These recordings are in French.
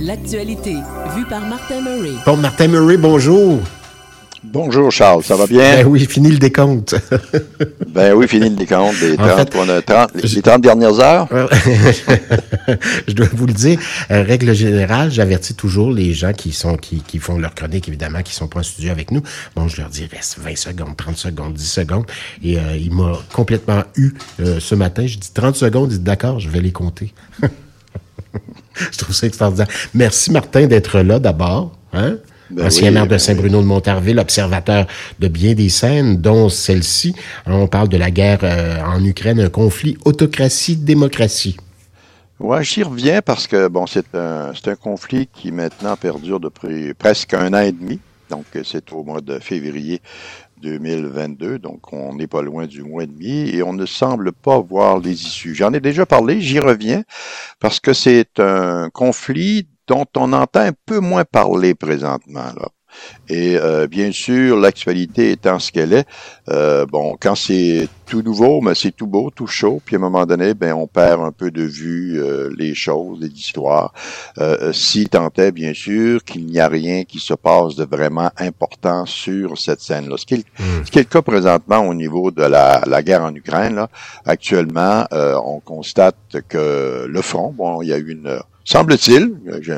L'actualité, vue par Martin Murray. Bon, Martin Murray, bonjour. Bonjour Charles, ça va bien? Ben oui, fini le décompte. ben oui, fini le décompte des 30, 30 les 30 dernières heures. je dois vous le dire, euh, règle générale, j'avertis toujours les gens qui sont qui, qui font leur chronique, évidemment, qui sont pas en studio avec nous. Bon, je leur dis, reste 20 secondes, 30 secondes, 10 secondes. Et euh, il m'a complètement eu euh, ce matin. Je dis 30 secondes, il dit d'accord, je vais les compter. je trouve ça extraordinaire. Merci Martin d'être là d'abord. Hein? Ben ancien maire de Saint-Bruno de Montarville, observateur de bien des scènes, dont celle-ci. On parle de la guerre euh, en Ukraine, un conflit autocratie-démocratie. Oui, j'y reviens parce que bon, c'est un, c'est un conflit qui maintenant perdure depuis presque un an et demi. Donc, c'est au mois de février 2022, donc on n'est pas loin du mois et demi et on ne semble pas voir les issues. J'en ai déjà parlé, j'y reviens parce que c'est un conflit dont on entend un peu moins parler présentement. Là. Et euh, bien sûr, l'actualité étant ce qu'elle est, euh, bon, quand c'est tout nouveau, mais c'est tout beau, tout chaud, puis à un moment donné, ben on perd un peu de vue euh, les choses, les histoires. si tant est, bien sûr, qu'il n'y a rien qui se passe de vraiment important sur cette scène-là. Ce, qui est, hmm. ce qui est le cas présentement au niveau de la, la guerre en Ukraine, là, actuellement, on constate que le front, bon, il y a eu une semble-t-il,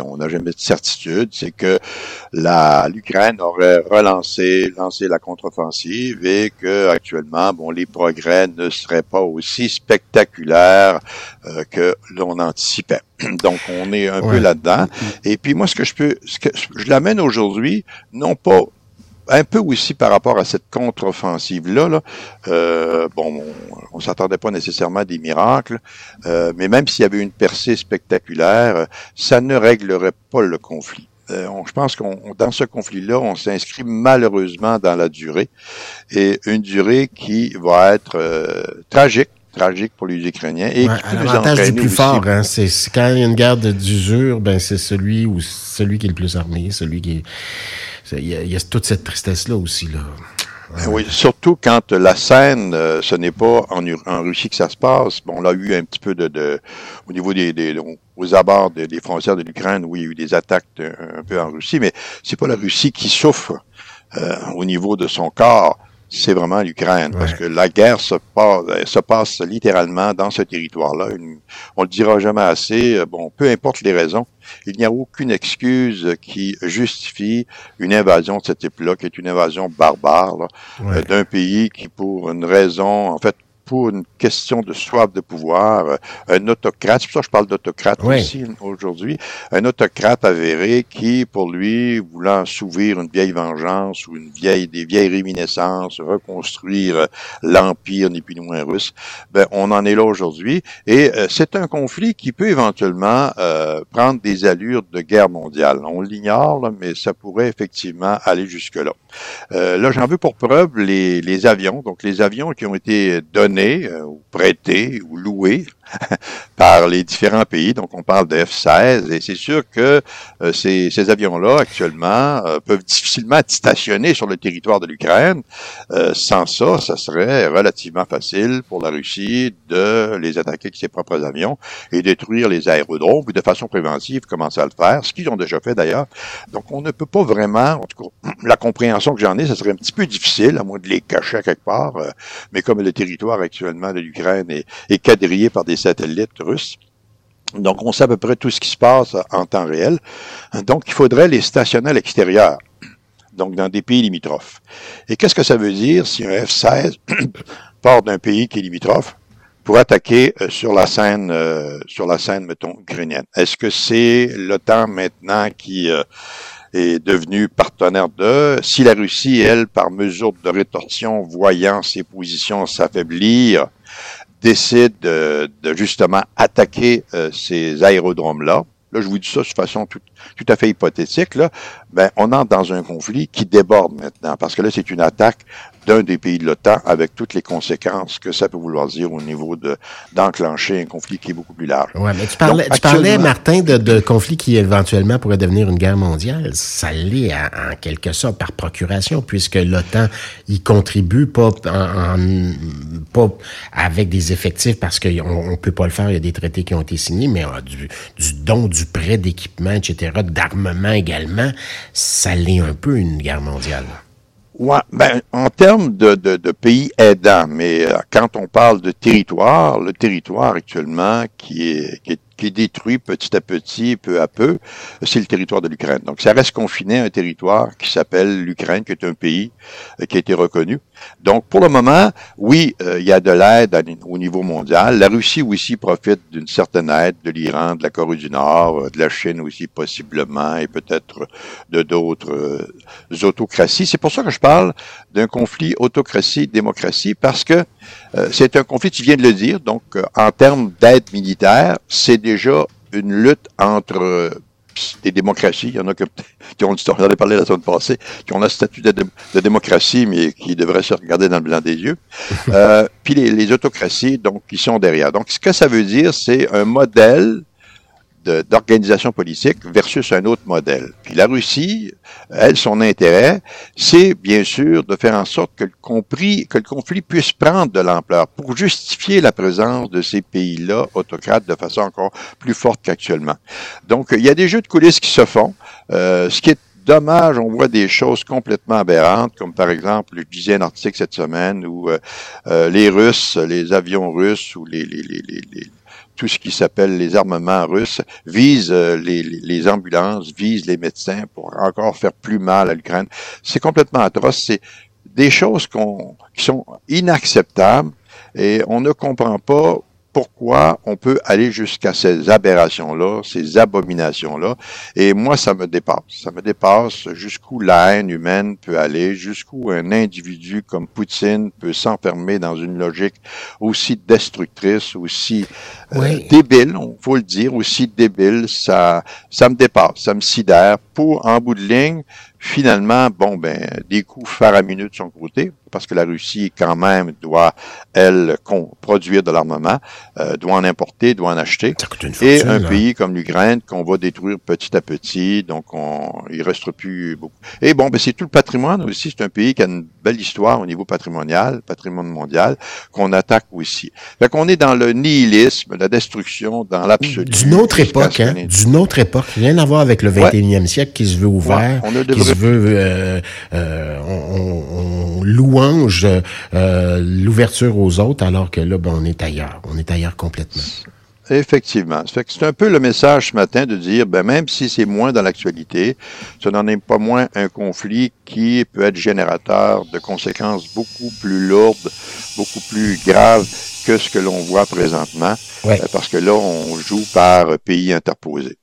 on n'a jamais de certitude, c'est que la l'Ukraine aurait relancé lancé la contre-offensive et que actuellement, bon, les progrès ne seraient pas aussi spectaculaires euh, que l'on anticipait. Donc, on est un peu là-dedans. Et puis moi, ce que je peux, ce que je l'amène aujourd'hui, non pas un peu aussi par rapport à cette contre-offensive-là. Là, euh, bon, on, s'attendait pas nécessairement à des miracles, euh, mais même s'il y avait une percée spectaculaire, ça ne réglerait pas le conflit. Euh, je pense qu'on dans ce conflit-là, on s'inscrit malheureusement dans la durée et une durée qui va être tragique tragique pour les Ukrainiens et qui peut L'avantage du plus fort, hein, c'est quand il y a une guerre d'usure, ben c'est celui ou celui qui est le plus armé, celui qui est il y, a, toute cette tristesse-là aussi. Là. Oui, surtout quand la scène, euh, ce n'est pas en, en, Russie que ça se passe. Bon, on l'a eu un petit peu de, de au niveau des, des aux abords des, frontières de l'Ukraine où il y a eu des attaques un, peu en Russie, mais c'est pas la Russie qui souffre euh, au niveau de son corps c'est vraiment l'Ukraine, parce que la guerre se passe, se passe littéralement dans ce territoire-là. On le dira jamais assez. Bon, peu importe les raisons, il n'y a aucune excuse qui justifie une invasion de ce type-là, qui est une invasion barbare euh, d'un pays qui, pour une raison, en fait, pour une question de soif de pouvoir, euh, un autocrate, c'est pour ça que je parle d'autocrate aussi aujourd'hui, un autocrate avéré qui, pour lui, voulant s'ouvrir une vieille vengeance ou une vieille, des vieilles réminiscences, reconstruire euh, l'empire ni plus ni moins russe, ben, on en est là aujourd'hui. Et euh, c'est un conflit qui peut éventuellement prendre des allures de guerre mondiale. On l'ignore, mais ça pourrait effectivement aller jusque-là. là, j'en veux pour preuve les, les avions, donc les avions qui ont été donnés euh, ou prêté ou loué par les différents pays. Donc, on parle de F-16 et c'est sûr que euh, ces, ces avions-là, actuellement, euh, peuvent difficilement être stationnés sur le territoire de l'Ukraine. sans ça, ça serait relativement facile pour la Russie de les attaquer avec ses propres avions et détruire les aérodromes ou de façon préventive commencer à le faire, ce qu'ils ont déjà fait d'ailleurs. Donc, on ne peut pas vraiment, en tout cas, la compréhension que j'en ai, ça serait un petit peu difficile, à moins de les cacher quelque part, mais comme le territoire actuellement de l'Ukraine est, est quadrillé par des satellites russes. Donc, on sait à peu près tout ce qui se passe en temps réel. Donc, il faudrait les stationner à l'extérieur, donc dans des pays limitrophes. Et qu'est-ce que ça veut dire si un F-16 part d'un pays qui est limitrophe pour attaquer euh, sur la scène, euh, sur la scène, mettons, ukrainienne? Est-ce que c'est l'OTAN maintenant qui euh, est devenu partenaire de. Si la Russie, elle, par mesure de rétorsion, voyant ses positions s'affaiblir, décide de, justement attaquer euh, ces aérodromes-là, là je vous dis ça de façon tout, tout à fait hypothétique, là, ben, on entre dans un conflit qui déborde maintenant, parce que là, c'est une attaque d'un des pays de l'OTAN avec toutes les conséquences que ça peut vouloir dire au niveau de d'enclencher un conflit qui est beaucoup plus large. Ouais, mais tu parlais, tu parlais Martin, de, de conflits qui éventuellement pourraient devenir une guerre mondiale. Ça l'est en, quelque sorte par procuration, puisque l'OTAN y contribue pas, en, pas avec des effectifs parce qu'on on peut pas le faire. Il y a des traités qui ont été signés, mais euh, du, du don, du prêt d'équipement, etc., d'armement également, ça l'est un peu une guerre mondiale. Ouais, ben, en termes de, de, de, pays aidants, mais euh, quand on parle de territoire, le territoire actuellement qui est, qui est qui détruit petit à petit, peu à peu, c'est le territoire de l'Ukraine. Donc, ça reste confiné à un territoire qui s'appelle l'Ukraine, qui est un pays euh, qui a été reconnu. Donc, pour le moment, oui, euh, il y a de l'aide au niveau mondial. La Russie aussi profite d'une certaine aide de l'Iran, de la Corée du Nord, euh, de la Chine aussi possiblement, et peut-être de d'autres autocraties. C'est pour ça que je parle d'un conflit autocratie-démocratie, parce que c'est un conflit, tu viens de le dire, donc en termes d'aide militaire, c'est déjà une lutte entre euh, des démocraties. Il y en a qui ont, on en a parlé la semaine passée, qui ont le statut de, démocratie, mais qui devraient se regarder dans le blanc des yeux. Euh, puis les, les, autocraties, donc, qui sont derrière. Donc, ce que ça veut dire, c'est un modèle d'organisation politique versus un autre modèle. Puis la Russie, elle, son intérêt, c'est bien sûr de faire en sorte que le, conflit puisse prendre de l'ampleur pour justifier la présence de ces pays-là autocrates de façon encore plus forte qu'actuellement. Donc, il y a des jeux de coulisses qui se font. Euh, ce qui est dommage, on voit des choses complètement aberrantes, comme par exemple, je disais un article cette semaine où euh, euh, les Russes, les avions russes ou les, les, les, les tout ce qui s'appelle les armements russes, visent euh, les, les, ambulances, visent les médecins pour encore faire plus mal à l'Ukraine. C'est complètement atroce. C'est des choses qu'on, qui sont inacceptables et on ne comprend pas pourquoi on peut aller jusqu'à ces aberrations-là, ces abominations-là. Et moi, ça me dépasse. Ça me dépasse jusqu'où la haine humaine peut aller, jusqu'où un individu comme Poutine peut s'enfermer dans une logique aussi destructrice, aussi euh, débile, on faut le dire, aussi débile. Ça, ça me dépasse, ça me sidère. Pour, en bout de ligne, Finalement, bon, ben, des coups faramineux de son côté, parce que la Russie, quand même, doit, elle, produire de l'armement, euh, doit en importer, doit en acheter. et un pays comme l'Ukraine qu'on va détruire petit à petit, donc on, il restera plus beaucoup. Et bon, ben, c'est tout le patrimoine aussi. C'est un pays qui a une belle histoire au niveau patrimonial, patrimoine mondial, qu'on attaque aussi. Fait qu'on est dans le nihilisme, la destruction, dans l'absolu. D'une autre époque, hein, d'une autre époque. Rien à voir avec le 21e siècle qui se veut ouvert. on veut, euh, euh, on, louange euh, l'ouverture aux autres, alors que là, ben, on est ailleurs. On est ailleurs complètement. Effectivement. c'est un peu le message ce matin de dire, ben, même si c'est moins dans l'actualité, ce n'en est pas moins un conflit qui peut être générateur de conséquences beaucoup plus lourdes, beaucoup plus graves que ce que l'on voit présentement. parce que là, on joue par pays interposés.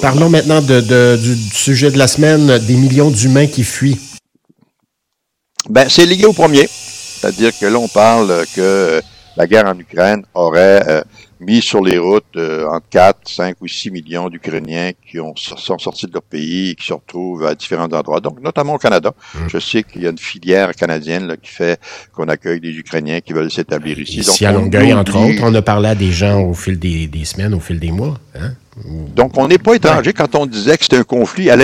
Parlons maintenant de, du, sujet de la semaine, des millions d'humains qui fuient. Ben, c'est lié au premier. C'est-à-dire que là, on parle que la guerre en Ukraine aurait euh, mis sur les routes euh, entre 4, 5 ou 6 millions d'Ukrainiens qui ont, sont sortis de leur pays et qui se retrouvent à différents endroits, donc notamment au Canada. Hum. Je sais qu'il y a une filière canadienne là, qui fait qu'on accueille des Ukrainiens qui veulent s'établir ici. Ici à Longueuil, entre autres, on a parlé à des gens au fil des, des semaines, au fil des mois. Hein? Donc, on n'est pas étranger quand on disait que c'est un conflit. En,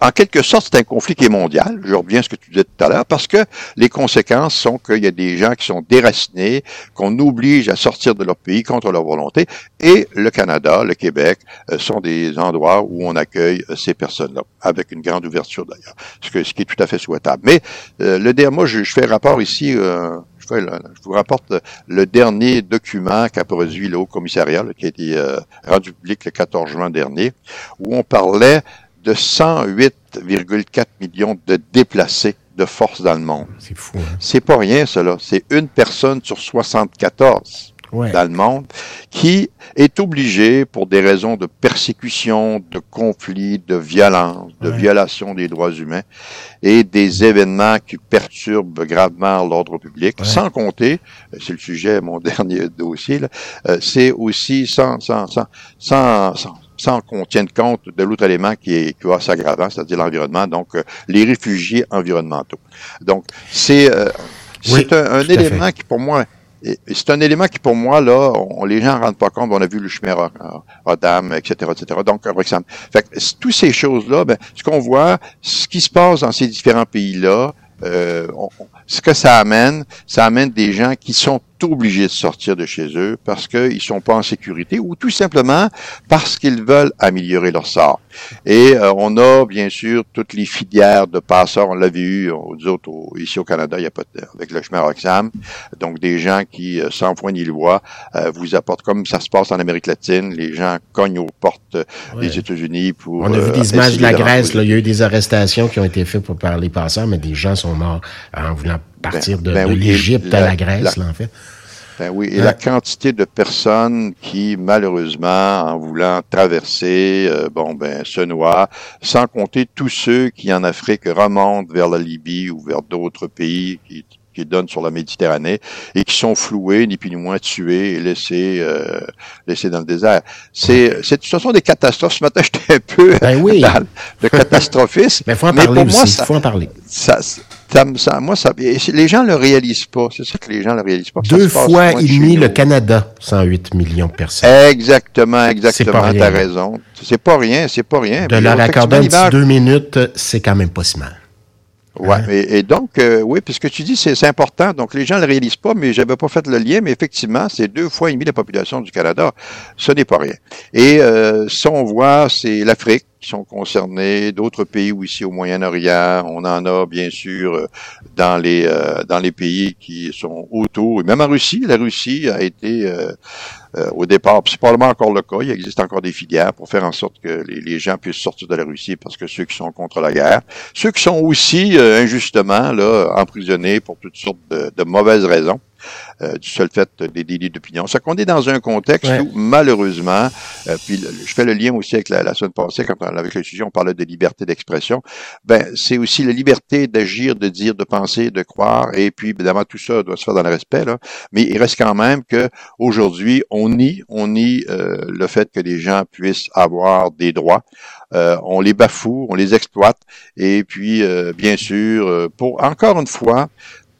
en, quelque sorte, c'est un conflit qui est mondial. Je reviens à ce que tu disais tout à l'heure, parce que les conséquences sont qu'il y a des gens qui sont déracinés, qu'on oblige à sortir de leur pays contre leur volonté. Et le Canada, le Québec, euh, sont des endroits où on accueille euh, ces personnes-là, avec une grande ouverture d'ailleurs, ce, ce qui est tout à fait souhaitable. Mais euh, le dernier, moi, je, fais rapport ici je, vous rapporte le dernier document qu'a produit le Haut Commissariat, qui a été euh, rendu public le 14 juin dernier, où on parlait de 108,4 millions de déplacés de force dans le monde. C'est fou. Hein? C'est pas rien, cela. C'est une personne sur 74 dans le monde, qui est obligé, pour des raisons de persécution, de conflit, de violence, de violation des droits humains et des événements qui perturbent gravement l'ordre public, sans compter, c'est le sujet, mon dernier dossier, euh, c'est aussi sans, sans, sans, sans sans qu'on tienne compte de l'autre élément qui est qui va s'aggravant, c'est-à-dire l'environnement, donc les réfugiés environnementaux. Donc, c'est c'est un, un élément qui, pour moi, c'est un élément qui, pour moi, là, on, les gens ne rendent pas compte. On a vu le chemin Rodam, etc., etc. Donc, par exemple, fait toutes ces choses-là, ben, ce qu'on voit, ce qui se passe dans ces différents pays-là, euh, ce que ça amène, ça amène des gens qui sont obligés de sortir de chez eux parce qu'ils sont pas en sécurité ou tout simplement parce qu'ils veulent améliorer leur sort. Et euh, on a bien sûr toutes les filières de passeurs, on l'a vu aux autres ici au Canada, il y a pas de, avec le chemin Roxham, donc des gens qui euh, sans foi ni loi euh, vous apportent comme ça se passe en Amérique latine, les gens cognent aux portes des États-Unis pour. On a vu des images de la Grèce, là, il y a eu des arrestations qui ont été faites pour par les passeurs, mais des gens sont morts en voulant partir de, ben, ben l'Égypte à la Grèce, là, en fait. Ben oui, et la quantité de personnes qui, malheureusement, en voulant traverser, euh, bon, ben, se noient, sans compter tous ceux qui, en Afrique, remontent vers la Libye ou vers d'autres pays qui, qui donnent sur la Méditerranée et qui sont floués, ni plus ni moins tués et laissés, euh, laissés dans le désert. C'est, c'est, ce sont des catastrophes. Ce matin, j'étais un peu ben oui. dans le catastrophisme. Mais faut en parler aussi. Moi, ça, faut en parler. Ça, ça, moi, ça, les gens le réalisent pas. C'est ça que les gens le réalisent pas. Deux fois et demi le Canada, 108 millions de personnes. Exactement, exactement. T'as raison. C'est pas rien, c'est pas rien. De leur accorder deux minutes, c'est quand même pas si mal. Ouais, hein? et, donc, euh, oui, puis ce que tu dis, c'est important. Donc, les gens ne le réalisent pas, mais j'avais pas fait le lien, mais effectivement, c'est deux fois et demi la population du Canada. Ce n'est pas rien. Et euh, si on voit, c'est l'Afrique qui sont concernés, d'autres pays ou ici au Moyen-Orient, on en a bien sûr euh, dans les euh, dans les pays qui sont autour, et même en Russie, la Russie a été euh, au départ, c'est probablement encore le cas, il existe encore des filières pour faire en sorte que les, gens puissent sortir de la Russie parce que ceux qui sont contre la guerre, ceux qui sont aussi injustement là emprisonnés pour toutes sortes de mauvaises raisons, euh, du seul fait des délits d'opinion. Ça qu'on est dans un contexte où, malheureusement, euh, puis je fais le lien aussi avec la, semaine passée, quand on, avec le sujet, on parlait de liberté d'expression. Ben, c'est aussi la liberté d'agir, de dire, de penser, de croire, et puis, évidemment, tout ça doit se faire dans le respect, là. Mais il reste quand même que aujourd'hui, on nie, on nie euh, le fait que les gens puissent avoir des droits. on les bafoue, on les exploite, et puis, bien sûr, pour encore une fois,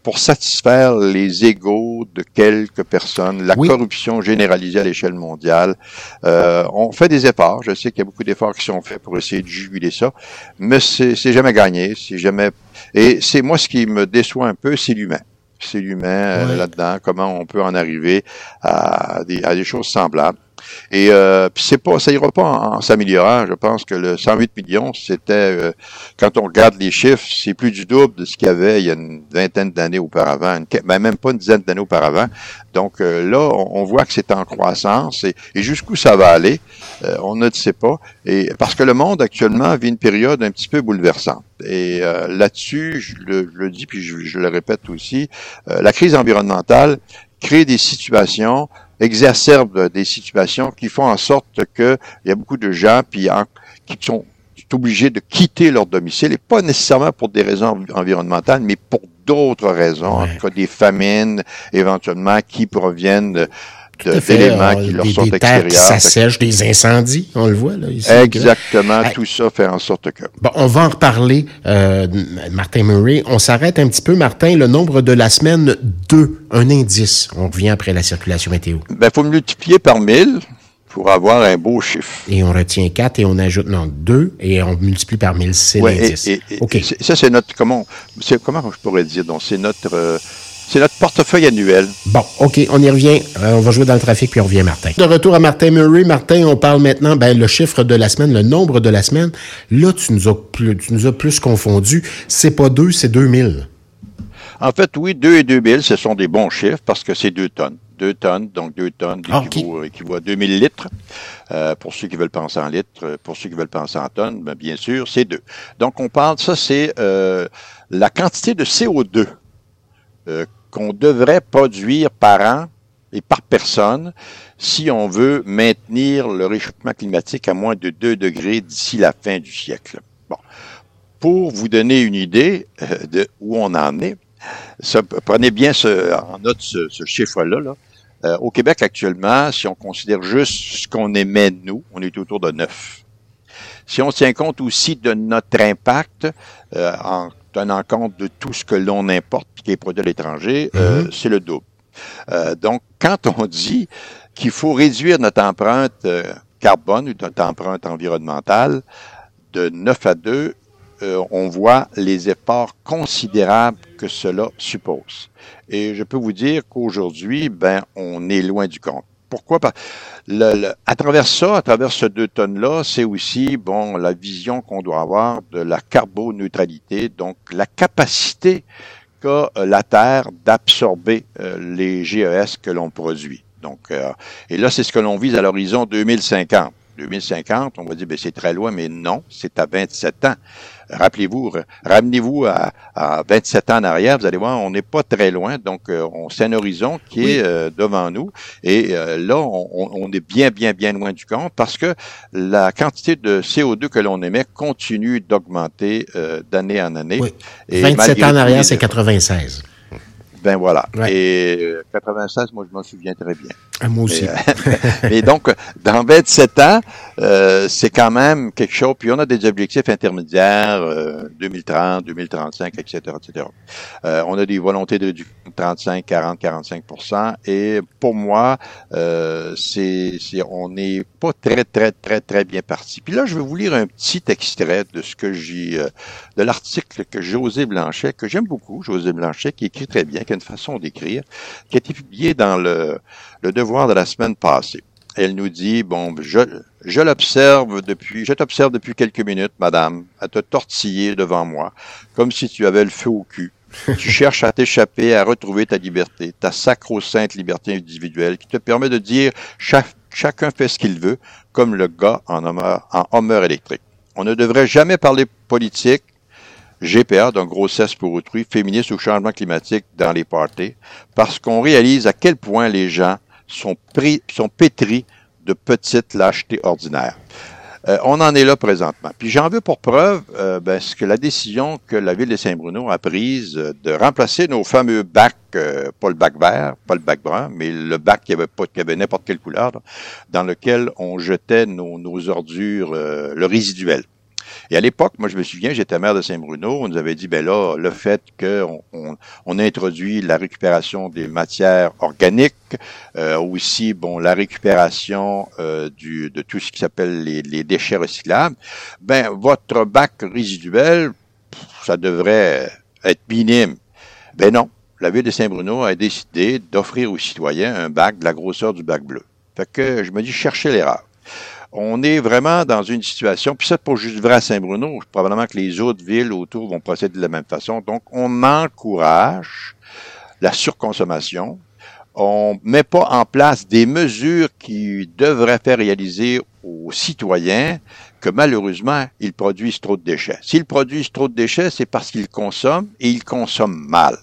pour satisfaire les égaux de quelques personnes, la corruption généralisée à l'échelle mondiale. Euh, on fait des efforts. Je sais qu'il y a beaucoup d'efforts qui sont faits pour essayer de juguler ça, mais c'est jamais gagné. C'est jamais. Et c'est moi ce qui me déçoit un peu, c'est l'humain. C'est l'humain euh, là-dedans. Comment on peut en arriver à des, à des choses semblables. Et euh, puis c'est pas, ça ira pas en, s'améliorant. Je pense que le 108 millions, c'était euh, quand on regarde les chiffres, c'est plus du double de ce qu'il y avait il y a une vingtaine d'années auparavant, une, ben, même pas une dizaine d'années auparavant. Donc euh, là, on, voit que c'est en croissance et, jusqu'où ça va aller, euh, on ne le sait pas. Et parce que le monde actuellement vit une période un petit peu bouleversante. Et là-dessus, je le, dis puis je, je le répète aussi, la crise environnementale crée des situations exacerbe des situations qui font en sorte que il y a beaucoup de gens puis qui sont obligés de quitter leur domicile et pas nécessairement pour des raisons environnementales, mais pour d'autres raisons, en tout cas des famines éventuellement qui proviennent d'éléments qui leur sont des extérieurs. Qui s'assèchent, des incendies, on le voit là ici. Exactement, tout ça fait en sorte que. Bon, on va en reparler, euh, Martin Murray. On s'arrête un petit peu, Martin. Le nombre de la semaine 2, un indice. On revient après la circulation météo. Ben, faut multiplier par 1000 pour avoir un beau chiffre. Et on retient 4 et on ajoute, non, 2 et on multiplie par 1000, c'est l'indice. OK. Ça, c'est notre, comment, comment je pourrais dire, donc, c'est notre, euh, c'est notre portefeuille annuel. Bon, OK, on y revient. Euh, on va jouer dans le trafic, puis on revient, Martin. De retour à Martin Murray. Martin, on parle maintenant, ben, le chiffre de la semaine, le nombre de la semaine. Là, tu nous as plus, tu nous as plus confondu. C'est pas deux, c'est 2000. En fait, oui, 2 et 2000, ce sont des bons chiffres parce que c'est 2 tonnes. 2 tonnes, donc 2 tonnes ah, équivaut, à 2000 litres. Euh, pour ceux qui veulent penser en litres, pour ceux qui veulent penser en tonnes, ben, bien sûr, c'est 2. Donc, on parle, ça, c'est euh, la quantité de CO2 euh, qu'on devrait produire par an et par personne si on veut maintenir le réchauffement climatique à moins de 2 degrés d'ici la fin du siècle. Bon. Pour vous donner une idée euh, de où on en est, prenez bien en note ce, chiffre-là. Euh, au Québec, actuellement, si on considère juste ce qu'on émet, nous, on est autour de 9. Si on tient compte aussi de notre impact, en tenant compte de tout ce que l'on importe, qui est produit à l'étranger, euh, c'est le double. Euh, donc, quand on dit qu'il faut réduire notre empreinte euh, carbone ou notre empreinte environnementale de 9 à 2, euh, on voit les efforts considérables que cela suppose. Et je peux vous dire qu'aujourd'hui, ben, on est loin du compte. Pourquoi? Le, le, à travers ça, à travers ce deux tonnes-là, c'est aussi bon la vision qu'on doit avoir de la carboneutralité, donc la capacité qu'a euh, la Terre d'absorber euh, les GES que l'on produit. Donc, euh, et là, c'est ce que l'on vise à l'horizon 2050. 2050, on va dire, ben, c'est très loin, mais non, c'est à 27 ans. Rappelez-vous, ramenez-vous à, à, 27 ans en arrière, vous allez voir, on n'est pas très loin, donc euh, on c'est un horizon qui oui. est euh, devant nous, et euh, là, on, on, est bien, bien, bien loin du compte, parce que la quantité de CO2 que l'on émet continue d'augmenter euh, d'année en année. Oui. Et 27 ans en arrière, c'est 96. Ben voilà. Ouais. Et 96, moi, je m'en souviens très bien. Ah, moi aussi. Et, et, donc, dans 27 ans, euh, c'est quand même quelque chose. Puis on a des objectifs intermédiaires, euh, 2030, 2035, etc., etc. Euh, on a des volontés de réduction de 35, 40, 45% Et pour moi, euh, c'est, on n'est pas très, très, très, très bien parti. Puis là, je vais vous lire un petit extrait de ce que j'ai, euh, de l'article que José Blanchet, que j'aime beaucoup, José Blanchet, qui écrit très bien, une façon d'écrire, qui a été publié dans le, le Devoir de la semaine passée. Elle nous dit, bon, je, je l'observe depuis, je t'observe depuis quelques minutes, madame, à te tortiller devant moi, comme si tu avais le feu au cul. tu cherches à t'échapper, à retrouver ta liberté, ta sacro-sainte liberté individuelle qui te permet de dire chaque, chacun fait ce qu'il veut, comme le gars en Homer, en Homer électrique. On ne devrait jamais parler politique, GPA, donc grossesse pour autrui, féministe ou changement climatique dans les parties, parce qu'on réalise à quel point les gens sont, pris, sont pétris de petites lâchetés ordinaires. Euh, on en est là présentement. Puis j'en veux pour preuve euh, ben, ce que la décision que la ville de Saint-Bruno a prise de remplacer nos fameux bacs, euh, pas le bac vert, pas le bac brun, mais le bac qui avait pas qui avait n'importe quelle couleur, dans lequel on jetait nos, nos ordures, euh, le résiduel. Et à l'époque, moi, je me souviens, j'étais maire de Saint-Bruno, on nous avait dit, ben là, le fait qu'on on, on, introduit la récupération des matières organiques, euh, aussi, bon, la récupération euh, du, de tout ce qui s'appelle les, les, déchets recyclables, ben, votre bac résiduel, ça devrait être minime. Ben non. La ville de Saint-Bruno a décidé d'offrir aux citoyens un bac de la grosseur du bac bleu. Fait que je me dis, cherchez l'erreur on est vraiment dans une situation, puis ça pour juste vrai à Saint-Bruno, probablement que les autres villes autour vont procéder de la même façon. Donc, on encourage la surconsommation. On met pas en place des mesures qui devraient faire réaliser aux citoyens que malheureusement, ils produisent trop de déchets. S'ils produisent trop de déchets, c'est parce qu'ils consomment et ils consomment mal.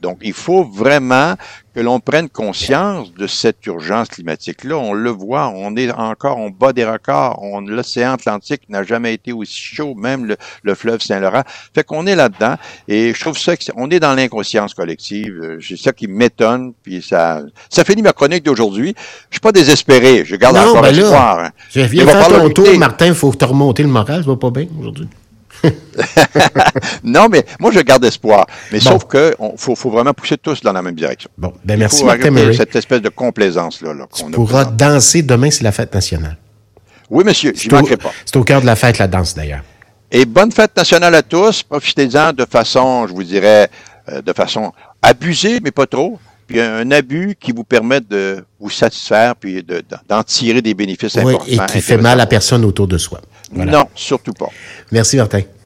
Donc, il faut vraiment que l'on prenne conscience de cette urgence climatique-là. On le voit, on est encore en bas des records. L'océan Atlantique n'a jamais été aussi chaud, même le, le fleuve Saint-Laurent. Fait qu'on est là-dedans. Et je trouve ça, on est dans l'inconscience collective. C'est ça qui m'étonne. Puis ça, ça finit ma chronique d'aujourd'hui. Je suis pas désespéré. Je garde non, encore ben espoir. Là, hein. Je viens faire ton tour, Martin. Faut te remonter le moral. Ça va pas bien aujourd'hui. non, mais moi, je garde espoir. Mais bon. sauf qu'il faut, faut, vraiment pousser tous dans la même direction. Bon, ben merci, Il Martin Murray. cette espèce de complaisance-là. Là, tu pourras danser demain, c'est la fête nationale. Oui, monsieur, j'y manquerai pas. C'est au cœur de la fête, la danse, d'ailleurs. Et bonne fête nationale à tous. Profitez-en de façon, je vous dirais, euh, de façon abusée, mais pas trop. Puis un abus qui vous permet de vous satisfaire puis d'en de, tirer des bénéfices oui, importants. Et qui fait mal à personne autour de soi. Voilà. Non, surtout pas. Merci, Martin.